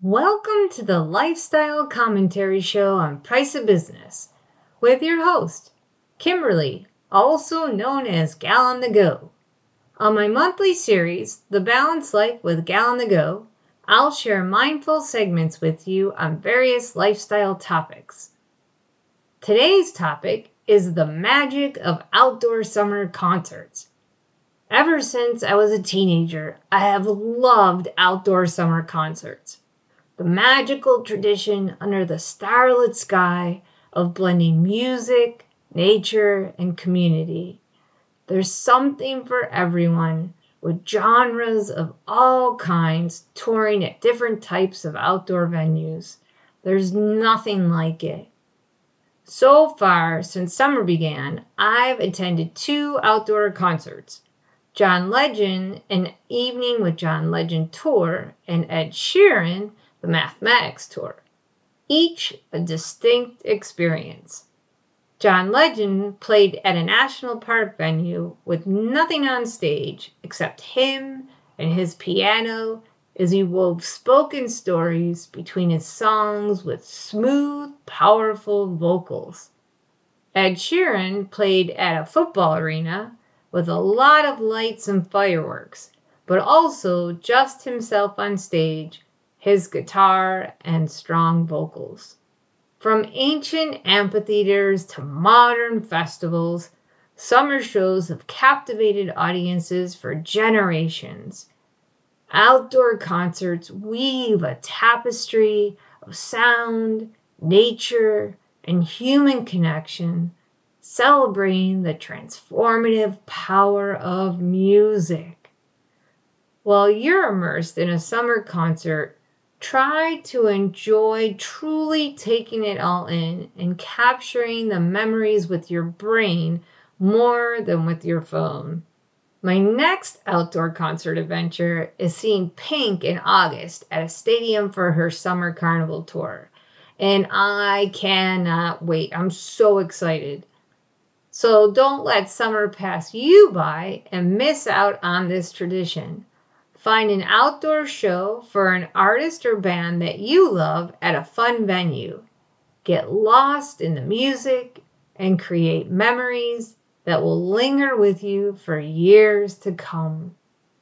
Welcome to the Lifestyle Commentary Show on Price of Business with your host, Kimberly, also known as Gal on the Go. On my monthly series, The Balanced Life with Gal on the Go, I'll share mindful segments with you on various lifestyle topics. Today's topic is the magic of outdoor summer concerts. Ever since I was a teenager, I have loved outdoor summer concerts the magical tradition under the starlit sky of blending music, nature, and community. There's something for everyone, with genres of all kinds touring at different types of outdoor venues. There's nothing like it. So far, since summer began, I've attended two outdoor concerts John Legend, an Evening with John Legend tour, and Ed Sheeran, the Mathematics Tour, each a distinct experience. John Legend played at a national park venue with nothing on stage except him and his piano as he wove spoken stories between his songs with smooth, powerful vocals. Ed Sheeran played at a football arena with a lot of lights and fireworks, but also just himself on stage his guitar, and strong vocals. From ancient amphitheaters to modern festivals, summer shows have captivated audiences for generations. Outdoor concerts weave a tapestry of sound, nature, and human connection, celebrating the transformative power of music. While you're immersed in a summer concert, Try to enjoy truly taking it all in and capturing the memories with your brain more than with your phone. My next outdoor concert adventure is seeing Pink in August at a stadium for her summer carnival tour. And I cannot wait. I'm so excited. So don't let summer pass you by and miss out on this tradition. Find an outdoor show for an artist or band that you love at a fun venue. Get lost in the music and create memories that will linger with you for years to come.